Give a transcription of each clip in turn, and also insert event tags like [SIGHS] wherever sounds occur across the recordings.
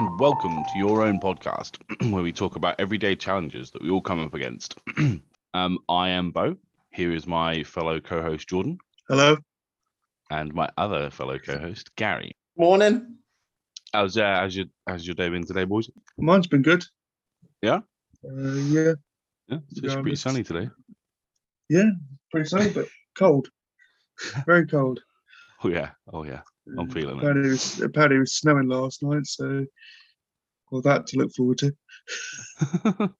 and welcome to your own podcast [CLEARS THROAT] where we talk about everyday challenges that we all come up against. [CLEARS THROAT] um, I am Bo. Here is my fellow co host, Jordan, Hello. and my other fellow co host, Gary. Morning. How's, uh, how's, your, how's your day been today, boys? Mine's been good. Yeah? Uh, yeah. Yeah, it's Yeah, pretty sunny today. Yeah, pretty sunny, but cold. [LAUGHS] Very cold. Oh, yeah. Oh, yeah. I'm feeling it. apparently it. Was, apparently it was snowing last night, so well, that to look forward to.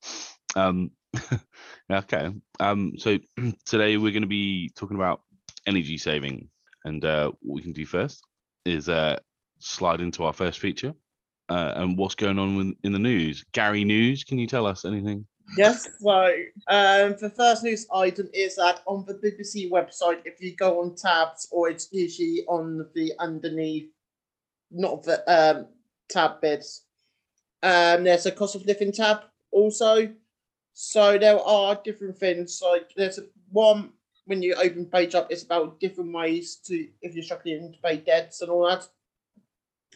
[LAUGHS] um, [LAUGHS] okay. Um, so [CLEARS THROAT] today we're going to be talking about energy saving, and uh, what we can do first is uh, slide into our first feature. Uh, and what's going on with, in the news? Gary News, can you tell us anything? Yes, so um, the first news item is that on the BBC website, if you go on tabs, or it's usually on the underneath, not the um, tab bits, um, there's a cost of living tab also. So there are different things. Like there's one when you open page up, it's about different ways to if you're struggling to pay debts and all that.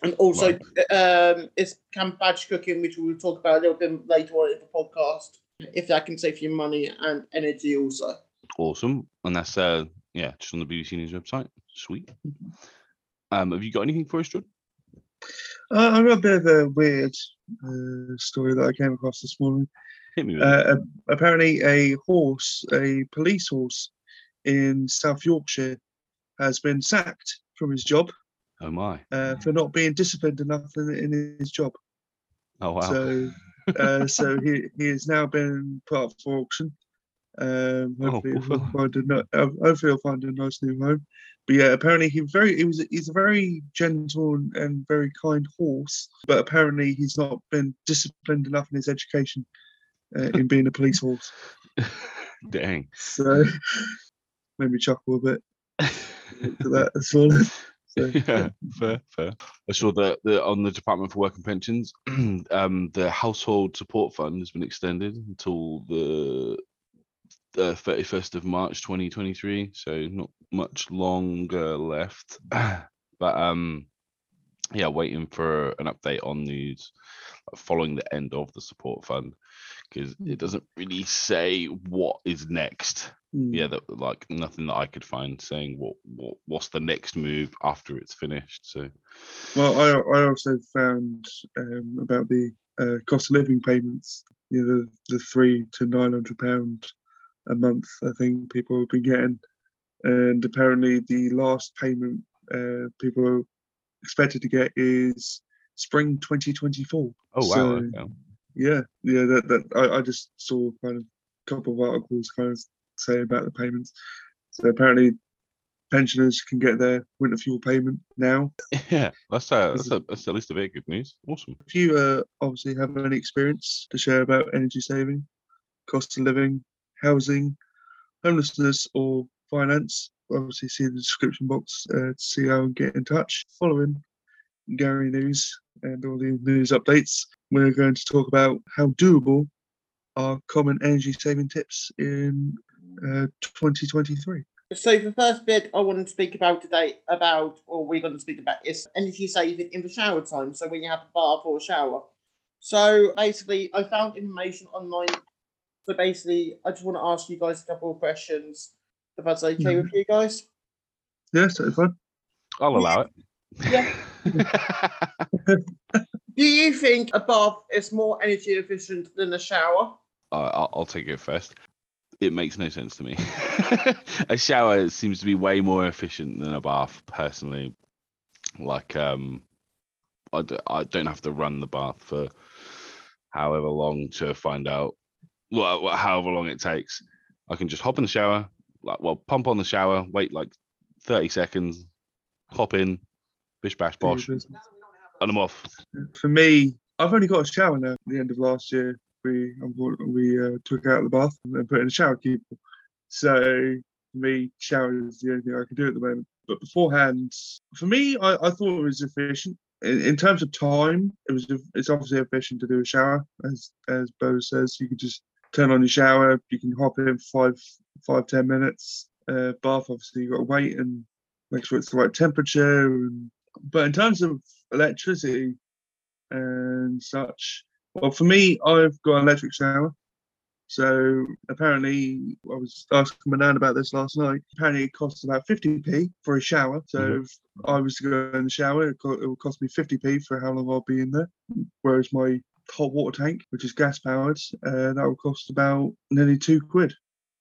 And also, um, it's camp badge cooking, which we'll talk about a little bit later on in the podcast. If that can save you money and energy, also. Awesome. And that's, uh, yeah, just on the BBC News website. Sweet. Um, have you got anything for us, John? Uh, I've got a bit of a weird uh, story that I came across this morning. Hit me with. Uh, a- apparently, a horse, a police horse in South Yorkshire, has been sacked from his job Oh, my. uh, for not being disciplined enough in, in his job. Oh, wow. So, uh, so he he has now been put up for auction. Um, Oh, hopefully, poor he'll find a uh, hopefully he'll find a nice new home. But yeah, apparently he very he was he's a very gentle and, and very kind horse. But apparently he's not been disciplined enough in his education uh, in being a police horse. [LAUGHS] Dang. So [LAUGHS] made me chuckle a bit [LAUGHS] to that as well. So, [LAUGHS] yeah, fair, fair. I saw that the, on the Department for Work and Pensions, [CLEARS THROAT] um, the Household Support Fund has been extended until the the 31st of March 2023. So not much longer left. [CLEARS THROAT] but um, yeah, waiting for an update on these following the end of the support fund because it doesn't really say what is next mm. yeah, that like nothing that I could find saying what what what's the next move after it's finished. So Well, I I also found um, about the uh, cost of living payments. You know, the, the three to nine hundred pound a month. I think people have been getting, and apparently the last payment uh, people are expected to get is spring twenty twenty four. oh wow, So, okay. Yeah, yeah. That that I, I just saw kind of a couple of articles kind of say about the payments. So apparently, pensioners can get their winter fuel payment now. yeah, that's uh, This that's, a, that's at least a bit of good news. Awesome. If you uh, obviously have any experience to share about energy saving, cost of living, housing, homelessness, or finance, obviously see the description box uh, to see how and get in touch. Following Gary News and all the news updates, we're going to talk about how doable are common energy saving tips in uh, 2023. So the first bit I want to speak about today about, or we're going to speak about, is energy saving in the shower time. So when you have a bath or a shower. So basically, I found information online. So basically, I just want to ask you guys a couple of questions, if that's okay with you guys. Yeah, so fun. I'll allow it. Yeah. [LAUGHS] Do you think a bath is more energy efficient than a shower? Uh, I'll, I'll take it first. It makes no sense to me. [LAUGHS] a shower seems to be way more efficient than a bath, personally. Like, um, I, d- I don't have to run the bath for however long to find out well, well, however long it takes. I can just hop in the shower, like, well, pump on the shower, wait like 30 seconds, hop in, bish bash bosh, and I'm off. For me, I've only got a shower now. At the end of last year, we we uh, took out the bath and put in a shower cubicle. So for me, shower is the only thing I can do at the moment. But beforehand, for me, I, I thought it was efficient. In, in terms of time, it was it's obviously efficient to do a shower, as as Bo says. You can just turn on your shower. You can hop in for five five ten minutes. Uh, bath, obviously, you've got to wait and make sure it's the right temperature. And, but in terms of electricity, and such. Well, for me, I've got an electric shower. So apparently, I was asking my nan about this last night. Apparently, it costs about 50p for a shower. So Mhm. if I was to go in the shower, it, co- it will cost me 50p for how long I'll be in there. Whereas my hot water tank, which is gas powered, uh, that will cost about nearly two quid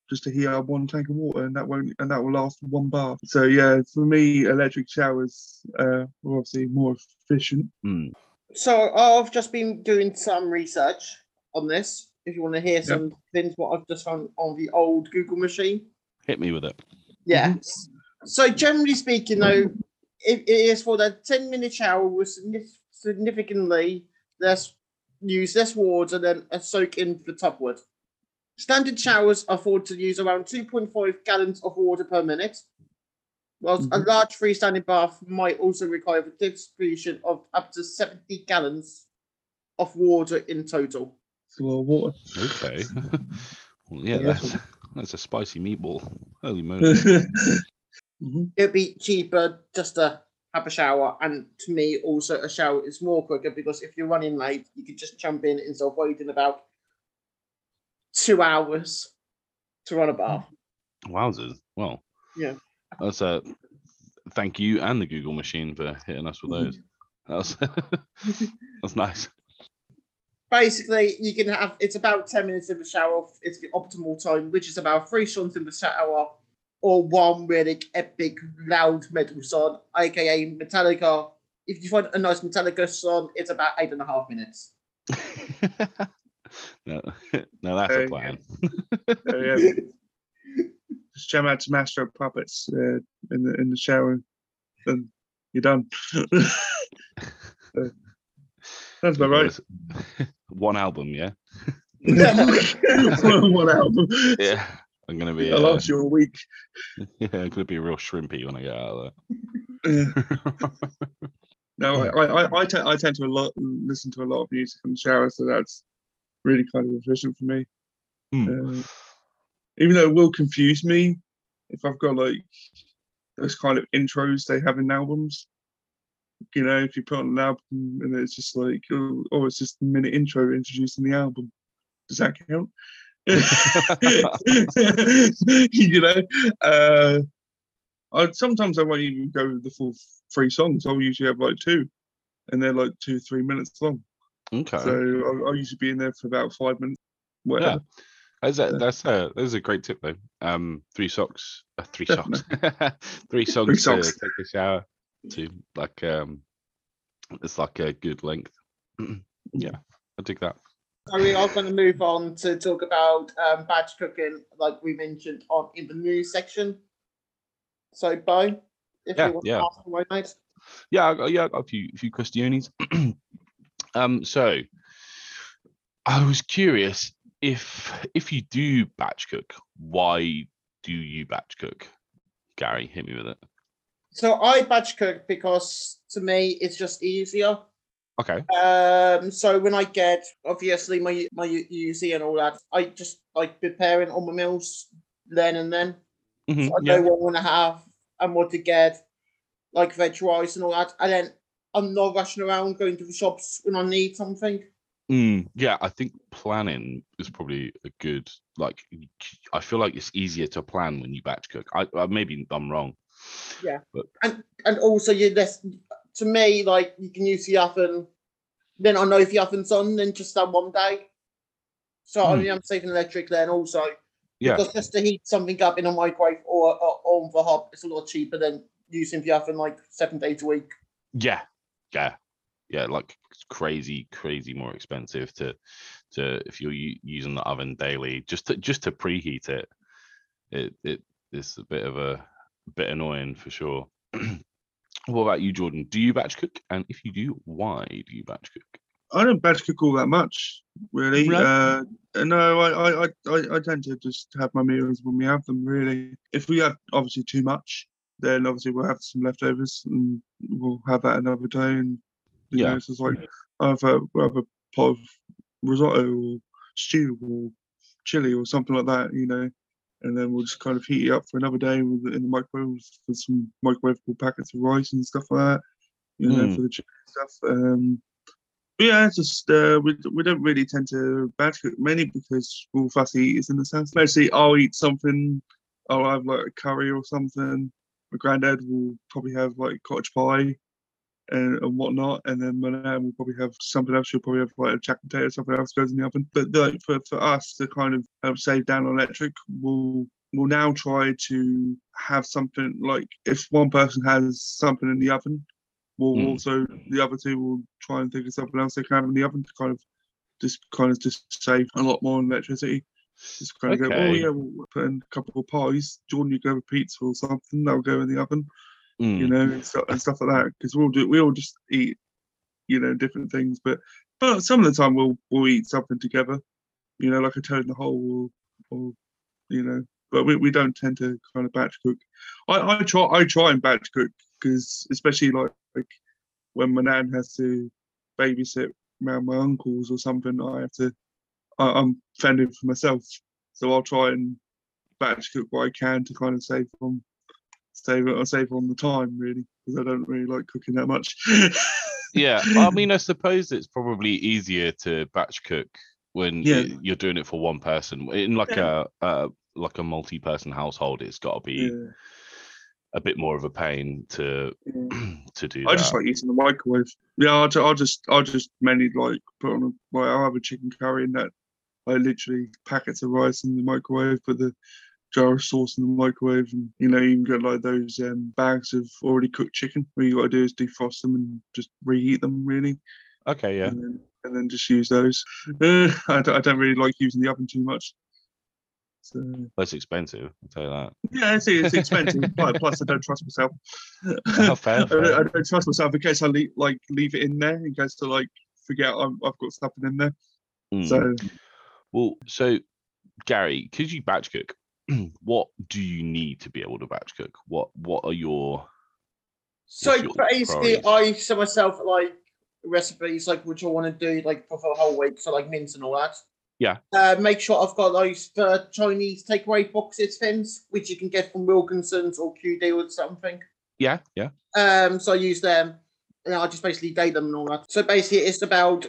just to heat up one tank of water, and that won't and that will last one bath. So yeah, for me, electric showers uh, are obviously more efficient. Hmm. So I've just been doing some research on this. If you want to hear some things, what I've just found on the old Google machine. Hit me with it. Yes. So generally speaking, though, it, it is for the ten minute shower with signif- significantly less use less water than a soak in the tubwood. Standard showers thought to use around 2.5 gallons of water per minute, whilst a Mhm. large freestanding bath might also require the distribution of up to 70 gallons of water in total. It's a water. Okay. [LAUGHS] well, yeah, Yeah. that's [LAUGHS] that's a spicy meatball. Holy [LAUGHS] moly. Mhm. it'd be cheaper just to have a shower and to me also a shower is more quicker because if you're running late you could just jump in instead of waiting about two hours to run a bath Wowzers. Well, Yeah. That's a thank you and the Google machine for hitting us with mm-hmm. those. That was [LAUGHS] that's nice. basically you can have it's about 10 minutes in the shower it's the optimal time which is about three songs in the shower or one really epic loud metal song aka metallica if you find a nice metallica song it's about eight and a half minutes [LAUGHS] no, [LAUGHS] no, that's a Okay. plan. So, yeah. Just jam out some Astro puppets uh, in the in the shower, and you're done. [LAUGHS] That's Sounds about right. [LAUGHS] One album, yeah. [LAUGHS] One album. Yeah. I'm gonna be. I'll Uh, last you a week. yeah, I'm gonna be real shrimpy when I get out of there. No, I, I, I, te- I tend to a lot listen to a lot of music in the shower, so that's really kind of efficient for me. Hmm. Uh, even though it will confuse me if I've got like those kind of intros they have in albums. You know, if you put on an album and it's just like, oh, oh it's just a minute intro introducing the album. Does that count? [LAUGHS] you know, uh, I sometimes I won't even go with the full three songs. I'll usually have like two, and they're like two, three minutes long. okay. So I'll, I'll usually be in there for about five minutes. Whatever. That's a, that's a that's a great tip though. Um, three socks, uh, three socks, [LAUGHS] three songs [LAUGHS] Three to take a shower. To like um, it's like a good length. [CLEARS THROAT] yeah, I dig that. So we are going to move on to talk about um, batch cooking, like we mentioned on in the news section. So, Bo, if Yeah, you want yeah. to ask away, mate. Yeah, I got, yeah, I got a few few questions. [CLEARS THROAT] um, so I was curious if if you do batch cook, why do you batch cook? Gary, hit me with it. So I batch cook because to me it's just easier. Okay. Um, so when I get obviously my my U- UC and all that, I just like preparing all my meals then and then. Mhm, I yeah. know what I want to have and what to get, like veg rice and all that. And then I'm not rushing around going to the shops when I need something. Mm, yeah, I think planning is probably a good like. I feel like it's easier to plan when you batch cook. I, I maybe I'm wrong. Yeah, but. and and also you're less to me, like you can use the oven. Then I know if the oven's on, then just that one day. So I Hmm. mean, I'm saving electric then also. Yeah. Because just to heat something up in a microwave or, or on the hob, it's a lot cheaper than using the oven like seven days a week. Yeah, yeah, yeah. Like crazy, crazy more expensive to to if you're using the oven daily just to just to preheat it. It it is a bit of a bit annoying for sure. [CLEARS THROAT] what about you, Jordan? Do you batch cook? And if you do, why do you batch cook? I don't batch cook all that much, really. Right. Uh, no, I, I, I, I I tend to just have my meals when we have them. Really, if we have obviously too much, then obviously we'll have some leftovers and we'll have that another day. And you Yeah. know, it's like I have a, we'll have a pot of risotto or stew or chili or something like that, you know. And then we'll just kind of heat it up for another day with in the microwave with some microwavable packets of rice and stuff like that, you know, Mm. for the chicken stuff. Um, Yeah, it's just uh, we we don't really tend to batch cook many because we're all fussy eaters in the sense. Mostly, I'll eat something. I'll have like a curry or something. My granddad will probably have like cottage pie and, and whatnot, and then my nan will probably have something else. She'll probably have like a jack potato, something else goes in the oven. But like for for us to kind of help save down on electric, we'll we'll now try to have something like if one person has something in the oven, we'll Mm. also the other two will try and think of something else they can have in the oven to kind of just kind of just save a lot more on electricity. Just kind of go, oh yeah, we'll put in a couple of pies. Jordan, you go with pizza or something. That'll go in the oven, Mm. you know, and stuff and stuff like that. Because we'll do we all just eat, you know, different things. But but some of the time we'll we'll eat something together, you know, like a toad in the hole or or you know. But we, we don't tend to kind of batch cook. I, I try I try and batch cook because especially like, like when my nan has to babysit around my uncles or something, I have to I, I'm fending for myself. So I'll try and batch cook what I can to kind of save on save it save on the time really because I don't really like cooking that much. [LAUGHS] Yeah, I mean, I suppose it's probably easier to batch cook when Yeah. you're doing it for one person. In like a uh, like a multi-person household, it's got to be yeah, a bit more of a pain to yeah. [CLEARS THROAT] to do I that. just like eating the microwave. Yeah, I'll, I'll just I'll just mainly like put on a like I'll have a chicken curry and that I literally packets of rice in the microwave, put the jar of sauce in the microwave, and you know you can get like those um, bags of already cooked chicken. Where you got to do is defrost them and just reheat them really, okay, yeah. and, then, and then just use those. Uh, I, don't, I don't really like using the oven too much. So That's expensive. I'll tell you that. yeah, it's, it's expensive. [LAUGHS] plus, I don't trust myself. Oh, fair, [LAUGHS] I, don't, fair. I don't trust myself in case I leave, like leave it in there in case to like forget I'm, I've got something in there. Mm. So Well, so Gary, could you batch cook, [CLEARS THROAT] what do you need to be able to batch cook? What What are your So your basically, priorities? I set myself like recipes like which I want to do like for the whole week, so like mince and all that. Yeah. Uh, make sure I've got those Chinese takeaway boxes things, which you can get from Wilkinson's or QD or something. yeah yeah Um, so I use them, and I just basically date them and all that. So basically, it's about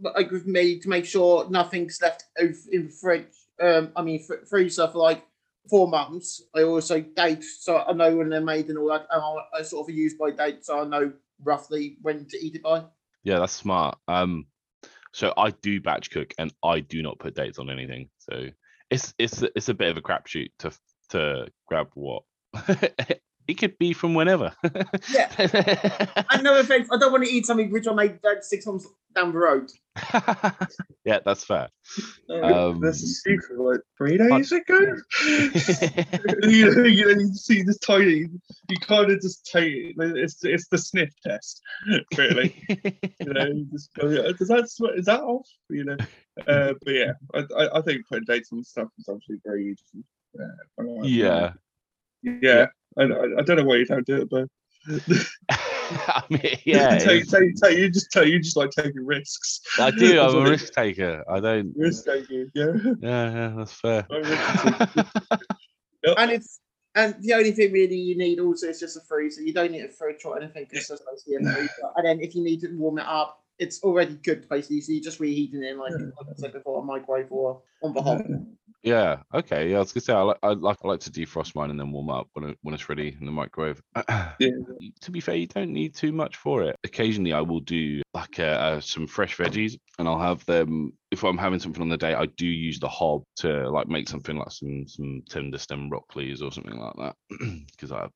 like with me to make sure nothing's left in the fridge. Um, I mean fr- freezer for like four months. I also date so I know when they're made and all that, and I, I sort of use by date, so I know roughly when to eat it by. yeah that's smart. Um, so I do batch cook and I do not put dates on anything. So it's it's it's a bit of a crapshoot to to grab what. [LAUGHS] it could be from whenever. Yeah. [LAUGHS] And no offense, I don't want to eat something which I made like, six months down the road. [LAUGHS] yeah, that's fair. [LAUGHS] um, that's a Um, secret. Like three days ago, you know, you know, you see this tiny. You kind of just take it. It's it's the sniff test, really. you know, you just go, does that is that off? You know, uh, but yeah, I, I, I think putting dates on stuff is actually very useful. Yeah, I yeah. yeah. I, I, I don't know why you don't do it, but [LAUGHS] I mean, yeah, you, take, take, take, you just take, you just like taking risks. I do. I'm a risk taker. I don't. Risk taking, yeah. [LAUGHS] Yeah, yeah, that's fair. I reckon [LAUGHS] And it's and the only thing really you need also is just a freezer. You don't need a fridge or anything. It's just basically a freezer. And then if you need to warm it up, it's already good basically. So you're just reheating it in like, like I said before, a microwave or on the hob. Yeah. Okay. Yeah. I was gonna say I like I like I like to defrost mine and then warm up when it, when it's ready in the microwave. [CLEARS THROAT] Yeah. To be fair, you don't need too much for it. Occasionally, I will do like uh, uh, some fresh veggies, and I'll have them. If I'm having something on the day, I do use the hob to like make something like some some tender stem broccolis or something like that, [CLEARS THROAT] because I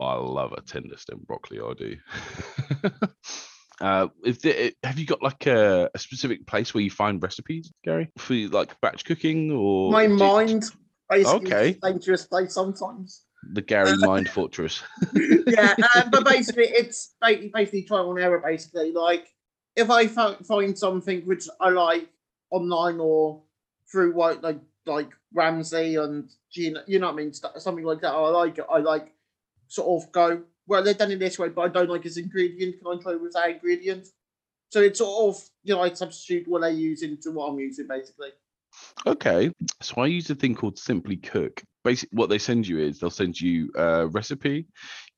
I love a tender stem broccoli. I do. [LAUGHS] Uh, if the, have you got like a, a specific place where you find recipes, Gary, for like batch cooking or My mind basically Okay. dangerous place sometimes. the Gary Mind Fortress? [LAUGHS] yeah, [LAUGHS] um, but basically, it's ba- basically trial and error. Basically, like if I find something which I like online or through what like like Ramsay and Gina, you know what I mean, something like that. I like it. I like sort of go well. They're done it this way, but I don't like this ingredient. Can I try with that ingredient? So it's sort of you know I substitute what I use into what I'm using basically. Okay, so I use a thing called Simply Cook. Basically, what they send you is they'll send you a recipe,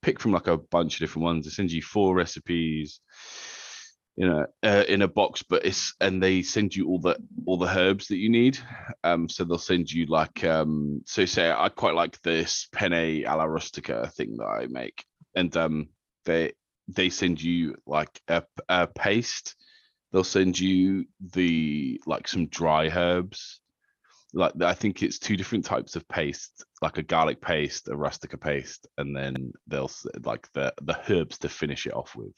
pick from like a bunch of different ones. They send you four recipes you know, uh, in a box, but it's and they send you all the all the herbs that you need. Um, so they'll send you like um, so say I quite like this penne alla rustica thing that I make, and um, they they send you like a, a paste. They'll send you the like some dry herbs. Like I think it's two different types of paste, like a garlic paste, a rustica paste, and then they'll like the the herbs to finish it off with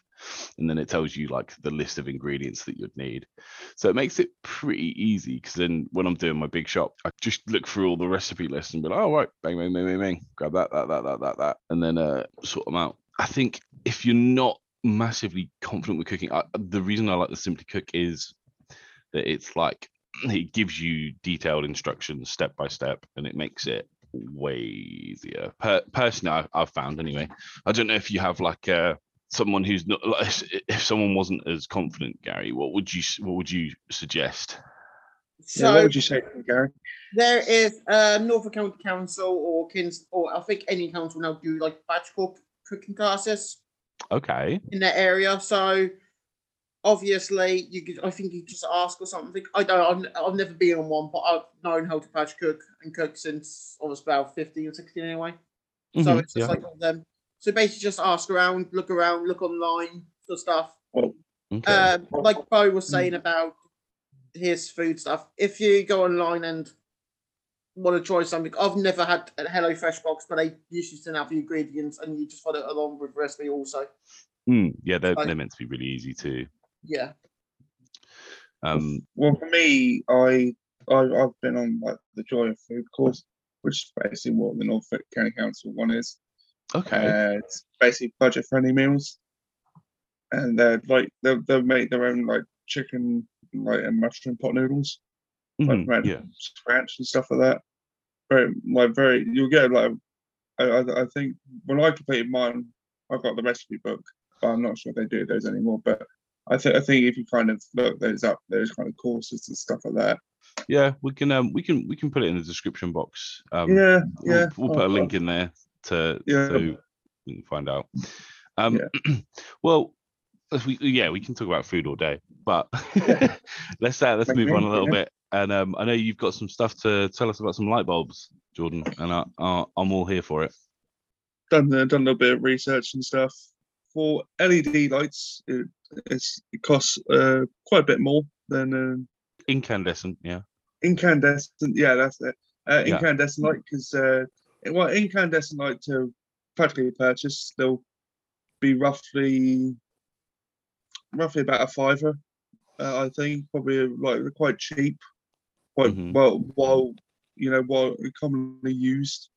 and then it tells you like the list of ingredients that you'd need. So it makes it pretty easy because then when I'm doing my big shop, I just look through all the recipe lists and be like, oh right, bang, bang, bang, bang, bang, grab that, that, that, that, that, that, and then uh, sort them out. I think if you're not massively confident with cooking, I, the reason I like the Simply Cook is that it's like it gives you detailed instructions step by step, and it makes it way easier. Per- personally, I, I've found anyway. I don't know if you have like a someone who's not like if someone wasn't as confident gary what would you what would you suggest Yeah, what would you say, Gary? there is uh, Norfolk County Council or Kings, or I think any council now do like batch cook cooking classes okay in that area. So obviously, you could. I think you just ask or something. I don't. I've, I've never been on one, but I've known how to batch cook and cook since I was about fifteen or sixteen anyway. So Mhm, it's just yeah, like all them. So basically, just ask around, look around, look online for stuff. Okay. Um, like Bo was Mm. saying about his food stuff. If you go online and want to try something, I've never had a Hello Fresh box, but they usually send out the ingredients and you just follow it along with the recipe also. Mm, yeah they're, I- they're meant to be really easy too Yeah. um Well, for me, I, I I've been on like the Joy of Food course, which is basically what the Norfolk County Council one is. okay Uh, it's basically budget friendly meals, and they're like they'll they'll make their own like chicken like and mushroom pot noodles, like mhm, from yeah scratch and stuff like that. Very like very you'll get like I, I I think when I completed mine, I got the recipe book, but I'm not sure if they do those anymore. But I think I think if you kind of look those up, those kind of courses and stuff like that. yeah we can um we can we can put it in the description box um yeah, we'll, yeah. we'll put a I'll- link in there to Yeah. so you can find out um [CLEARS THROAT] well if we yeah we can talk about food all day but [LAUGHS] let's uh, let's move on a little yeah. bit and um i know you've got some stuff to tell us about some light bulbs jordan and I, I i'm all here for it done done a little bit of research and stuff. For LED lights, it, it's, it costs uh, quite a bit more than um, incandescent yeah incandescent. Yeah, that's it. Uh, Yeah. incandescent light because uh, well, incandescent light to practically purchase, they'll be roughly roughly about a fiver. Uh, I think probably like quite cheap, quite Mhm. well while you know while commonly used.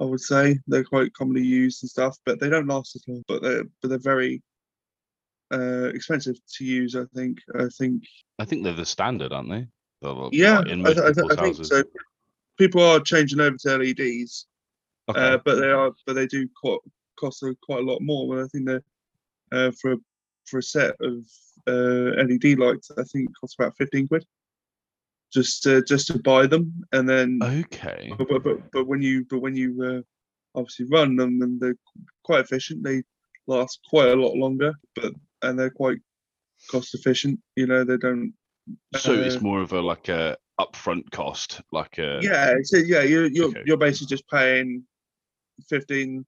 I would say they're quite commonly used and stuff, but they don't last as long. But they're but they're very uh, expensive to use. I think. I think i think they're the standard aren't they They're, like, yeah, in I, most I, th- people's I think houses so. People are changing over to LEDs, okay uh, but they are, but they do quite, cost quite a lot more. And I think that uh, for for a set of uh, LED lights, I think it costs about fifteen quid, just to, just to buy them, and then okay but, but, but but when you but when you uh, obviously run them, and they're quite efficient. They last quite a lot longer, but and they're quite cost efficient. You know, they don't so it's uh, more of a like a upfront cost like a yeah so yeah you're you're, Okay. you're basically just paying 15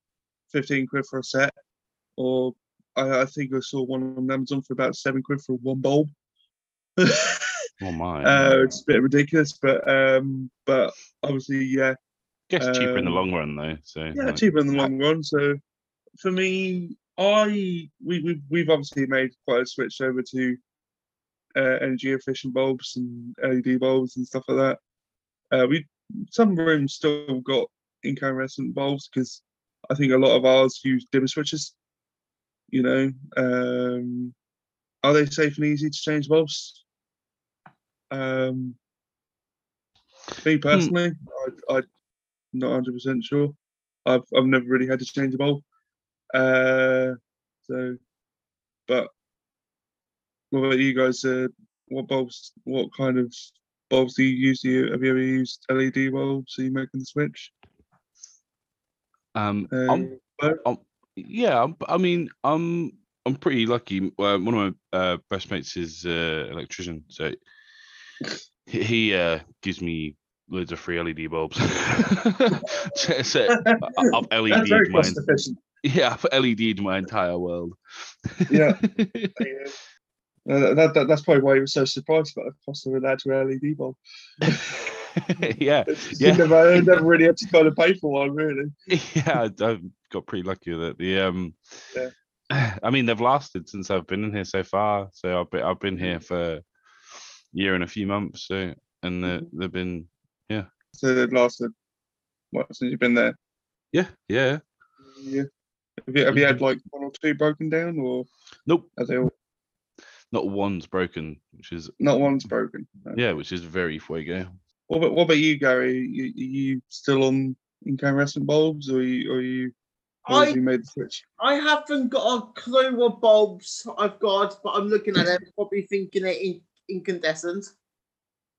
15 quid for a set or I, I think I saw one on Amazon for about seven quid for one bulb. [LAUGHS] uh, oh my it's a bit ridiculous, but um, but obviously, yeah, guess cheaper in the um, long run though so yeah, like, cheaper in the long run. So for me, I we we we've obviously made quite a switch over to uh, energy efficient bulbs and LED bulbs and stuff like that. Uh, we some rooms still got incandescent bulbs because I think a lot of ours use dimmer switches. You know, um, are they safe and easy to change bulbs? Um, me personally, I, I'm not 100 percent sure. I've I've never really had to change a bulb. Uh, so, but what about you guys? Uh, what bulbs? What kind of bulbs do you use? Do you, have you ever used LED bulbs? Are you making the switch? um Uh, I'm? Um, yeah, I'm- I mean, I'm I'm pretty lucky. Uh, one of my uh, best mates is uh, electrician, so he, uh, gives me loads of free LED bulbs. [LAUGHS] so, so [LAUGHS] I've [LAUGHS] LED'd my yeah, I've LED'd my entire world. Yeah. Uh, that, that, that's probably why he was so surprised about the cost of an actual LED bulb. yeah, It's- Yeah. Never, you never really had to kind of pay for one, really. yeah, I- I've got pretty lucky with it. The um, Yeah. [SIGHS] I mean, they've lasted since I've been in here so far. So I've been I've been here for a year and a few months. So and the, mm-hmm. they've been yeah. So they've lasted, what, since you've been there? yeah yeah Yeah. Have you, have you had like one or two broken down, or nope are they all, not one's broken, which is not one's broken? No. yeah, which is very fuego. What about, what about you, Gary? You, are you still on incandescent bulbs, or you, or you, or have I you made the switch? I haven't got a clue what bulbs I've got, but I'm looking at it, probably thinking it in, incandescent.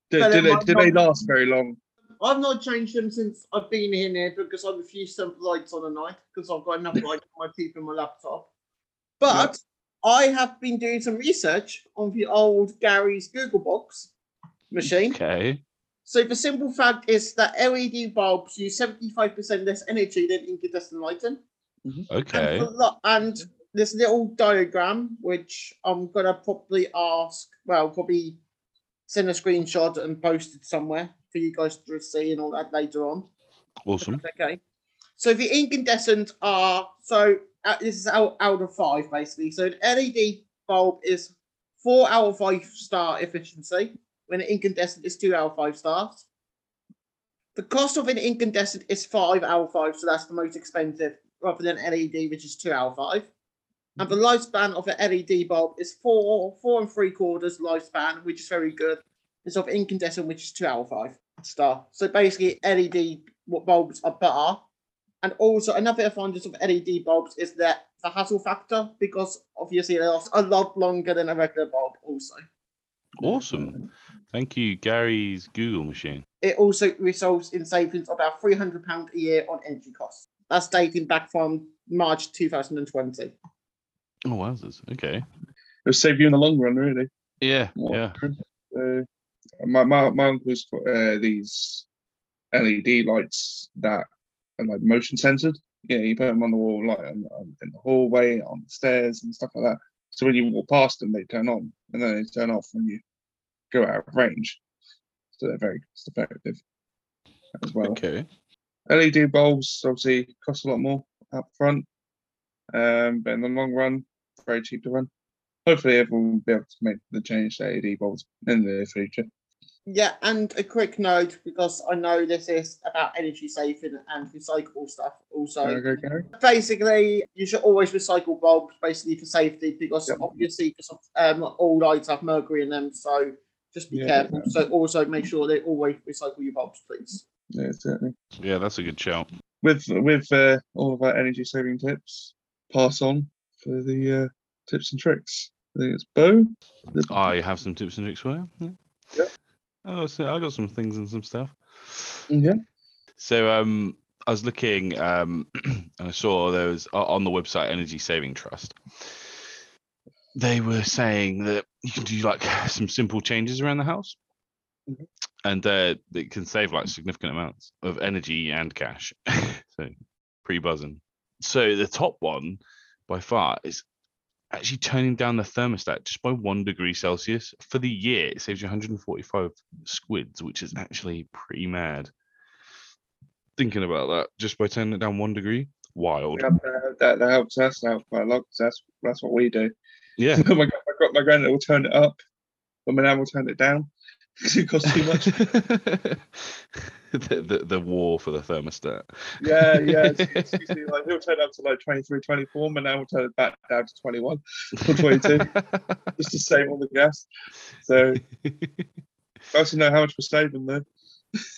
Did, But it did, it, they last very long? I've not changed them since I've been in here because I refuse to have lights on at night because I've got enough light on my teeth and my laptop. But I have been doing some research on the old Gary's Google Box machine. Okay, So the simple fact is that LED bulbs use 75% less energy than incandescent lighting. Mm-hmm. okay, And, lo- and this little diagram, which I'm gonna probably ask, well, probably send a screenshot and post it somewhere for you guys to see and all that later on. awesome. Okay. So the incandescent are so uh, this is out, out of five basically. So an LED bulb is four out of five star efficiency, when an incandescent is two out of five stars. The cost of an incandescent is five out of five, so that's the most expensive, rather than LED, which is two out of five. And the lifespan of an LED bulb is four, four and three quarters lifespan, which is very good. It's of incandescent, which is two out of five star. So basically, LED bulbs are better. And also another advantage of LED bulbs is that the hassle factor, because obviously they last a lot longer than a regular bulb. Also, Awesome. Thank you, Gary's Google machine. it also results in savings of about three hundred pound a year on energy costs. That's dating back from March two thousand and twenty. Oh, wowzers. Okay. It'll save you in the long run, really. Yeah, What- yeah. Uh, my my my uncle's got uh, these LED lights that are like motion censored. Yeah, you put them on the wall, like on, on, in the hallway, on the stairs, and stuff like that. So when you walk past them, they turn on, and then they turn off when you go out of range. So they're very cost effective as well. Okay. LED bulbs obviously cost a lot more up front, um, but in the long run, very cheap to run. Hopefully, everyone will be able to make the change to LED bulbs in the future. Yeah, and a quick note because I know this is about energy saving and recyclable stuff. Also, Okay, Gary. basically you should always recycle bulbs basically for safety because Yep. obviously because of, um, all lights have mercury in them so just be Yeah. careful so also make sure they always recycle your bulbs please Yeah, certainly. Yeah, that's a good shout. With with uh, all of our energy saving tips, pass on for the uh, tips and tricks. I think it's Bo. I have some tips and tricks for you. Yeah. Yep. Oh, so I got some things and some stuff. Yeah. So um, I was looking um, [CLEARS THROAT] and I saw there was on the website Energy Saving Trust. They were saying that you can do like some simple changes around the house, Mhm. and uh, it can save like significant amounts of energy and cash. [LAUGHS] so pre buzzing. So the top one by far is actually turning down the thermostat just by one degree Celsius for the year. It saves you 145 squids, which is actually pretty mad. Thinking about that, just by turning it down one degree, wild. Yeah, that, that helps us out quite a lot 'cause that's that's what we do. Yeah, [LAUGHS] my, my, my, my granddad will turn it up, but my nan will turn it down because it costs too much. [LAUGHS] the, the the war for the thermostat. Yeah, yeah. It's, [LAUGHS] it's like he'll turn up to like 23, 24, and now we'll turn it back down to 21 or 22 [LAUGHS] just to save on the gas. So I also know how much we're saving though.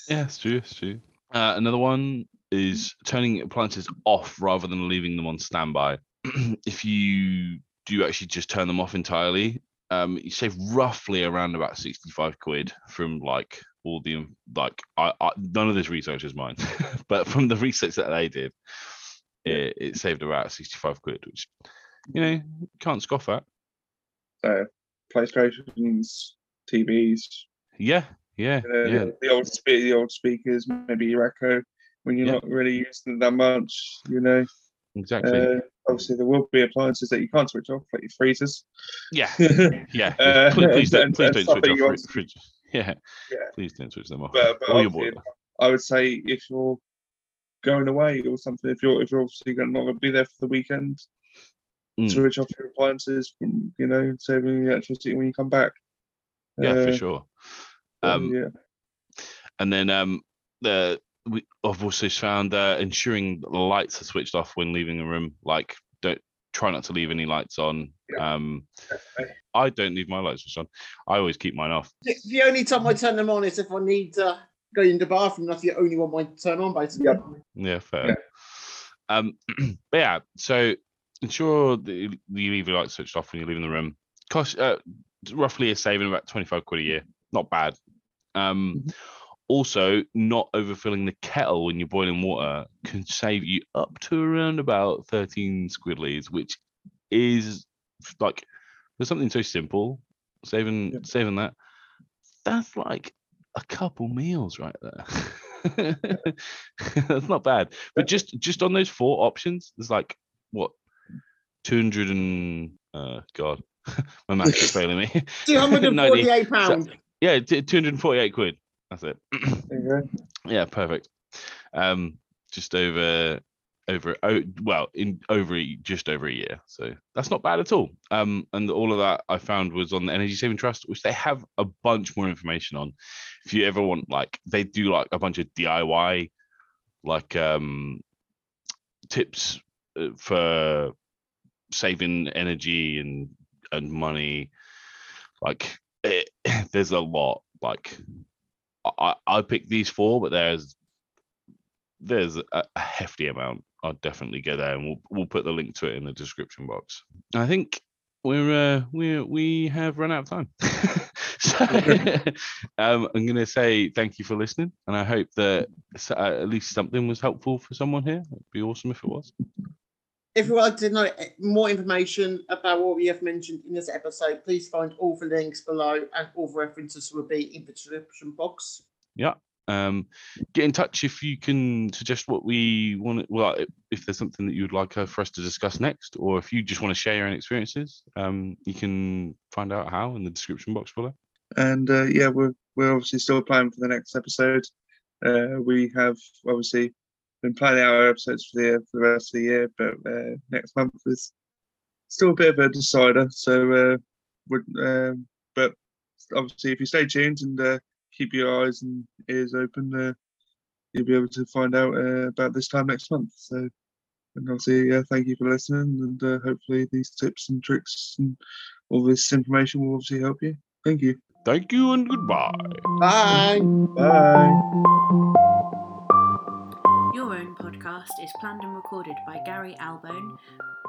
Yeah, it's true. It's true. Uh, another one is turning appliances off rather than leaving them on standby. [CLEARS THROAT] if you do actually just turn them off entirely, um, you save roughly around about sixty-five quid from like all the like. I, I none of this research is mine, [LAUGHS] but from the research that they did, it, it saved about sixty-five quid, which you know, can't scoff at. So PlayStations, TVs, Yeah, yeah, uh, yeah. the old spe- the old speakers, maybe your Echo when you're Yeah. not really using them that much. You know, Exactly. uh, obviously there will be appliances that you can't switch off, like your freezers. yeah, [LAUGHS] yeah. uh, please, please don't, and- [LAUGHS] please and don't switch off fridge. [LAUGHS] Yeah, Yeah. please don't switch them off. but, but. I would say if you're going away or something, if you're if you're obviously not going to be there for the weekend, Mm. switch off your appliances, from, you know, saving the electricity when you come back. Yeah, for Uh, sure. Um, yeah, and then um, the we I've also found uh, ensuring that the lights are switched off when leaving the room. Like, don't try not to leave any lights on. Yeah. Um, I don't leave my lights on. I always keep mine off. The the only time I turn them on is if I need to go in the bathroom. That's the only one I turn on, basically. Yep. Yeah, fair. Yeah. Um, [CLEARS THROAT] but yeah, so ensure that you you leave your lights switched off when you're leaving the room. Cost uh, roughly a saving of about 25 quid a year. Not bad. Um, Mhm. Also, not overfilling the kettle when you're boiling water can save you up to around about 13 squidleys, which is like there's something so simple. Saving Yeah. saving that. That's like a couple meals right there. [LAUGHS] That's not bad. But just just on those four options, there's like what 200 and uh god [LAUGHS] my maths is failing me [LAUGHS] Two hundred and 90. forty-eight pounds. yeah 248 quid that's it. [CLEARS THROAT] There you go. yeah perfect. Um just over over oh, well in over just over a year so that's not bad at all. Um and all of that i found was on the energy saving trust which they have a bunch more information on. If you ever want like they do like a bunch of diy like um tips uh, for saving energy and and money like it, [CLEARS THROAT] there's a lot like I, I picked these four, but there's there's a, a hefty amount. I'll definitely go there, and we'll we'll put the link to it in the description box. I think we're uh, we we have run out of time, [LAUGHS] [LAUGHS] so um, I'm going to say thank you for listening, and I hope that uh, at least something was helpful for someone here. It'd be awesome if it was. If you would like to know eh, more information about what we have mentioned in this episode, please find all the links below and all the references will be in the description box. Yeah. Um, get in touch if you can suggest what we want. Well, if there's something that you would like uh, for us to discuss next, or if you just want to share your own experiences, um, you can find out how in the description box below. And uh, yeah, we're we're obviously still applying for the next episode. Uh, we have obviously been planning our episodes for the for the rest of the year, but uh, next month is still a bit of a decider. So, uh, would um, but obviously, if you stay tuned and uh, keep your eyes and ears open, uh, you'll be able to find out uh, about this time next month. So, and obviously, uh, thank you for listening, and uh, hopefully, these tips and tricks and all this information will obviously help you. Thank you. Thank you and goodbye. Bye. Bye. Podcast is planned and recorded by Gary Albone,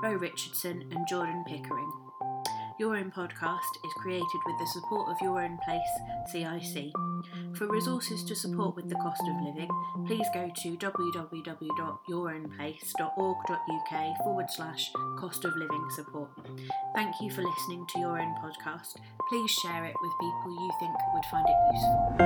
Bo Richardson, and Jordan Pickering. Your Own podcast is created with the support of Your Own Place CIC. For resources to support with the cost of living, please go to www.yourownplace.org.uk forward slash cost of living support. Thank you for listening to Your Own podcast. Please share it with people you think would find it useful.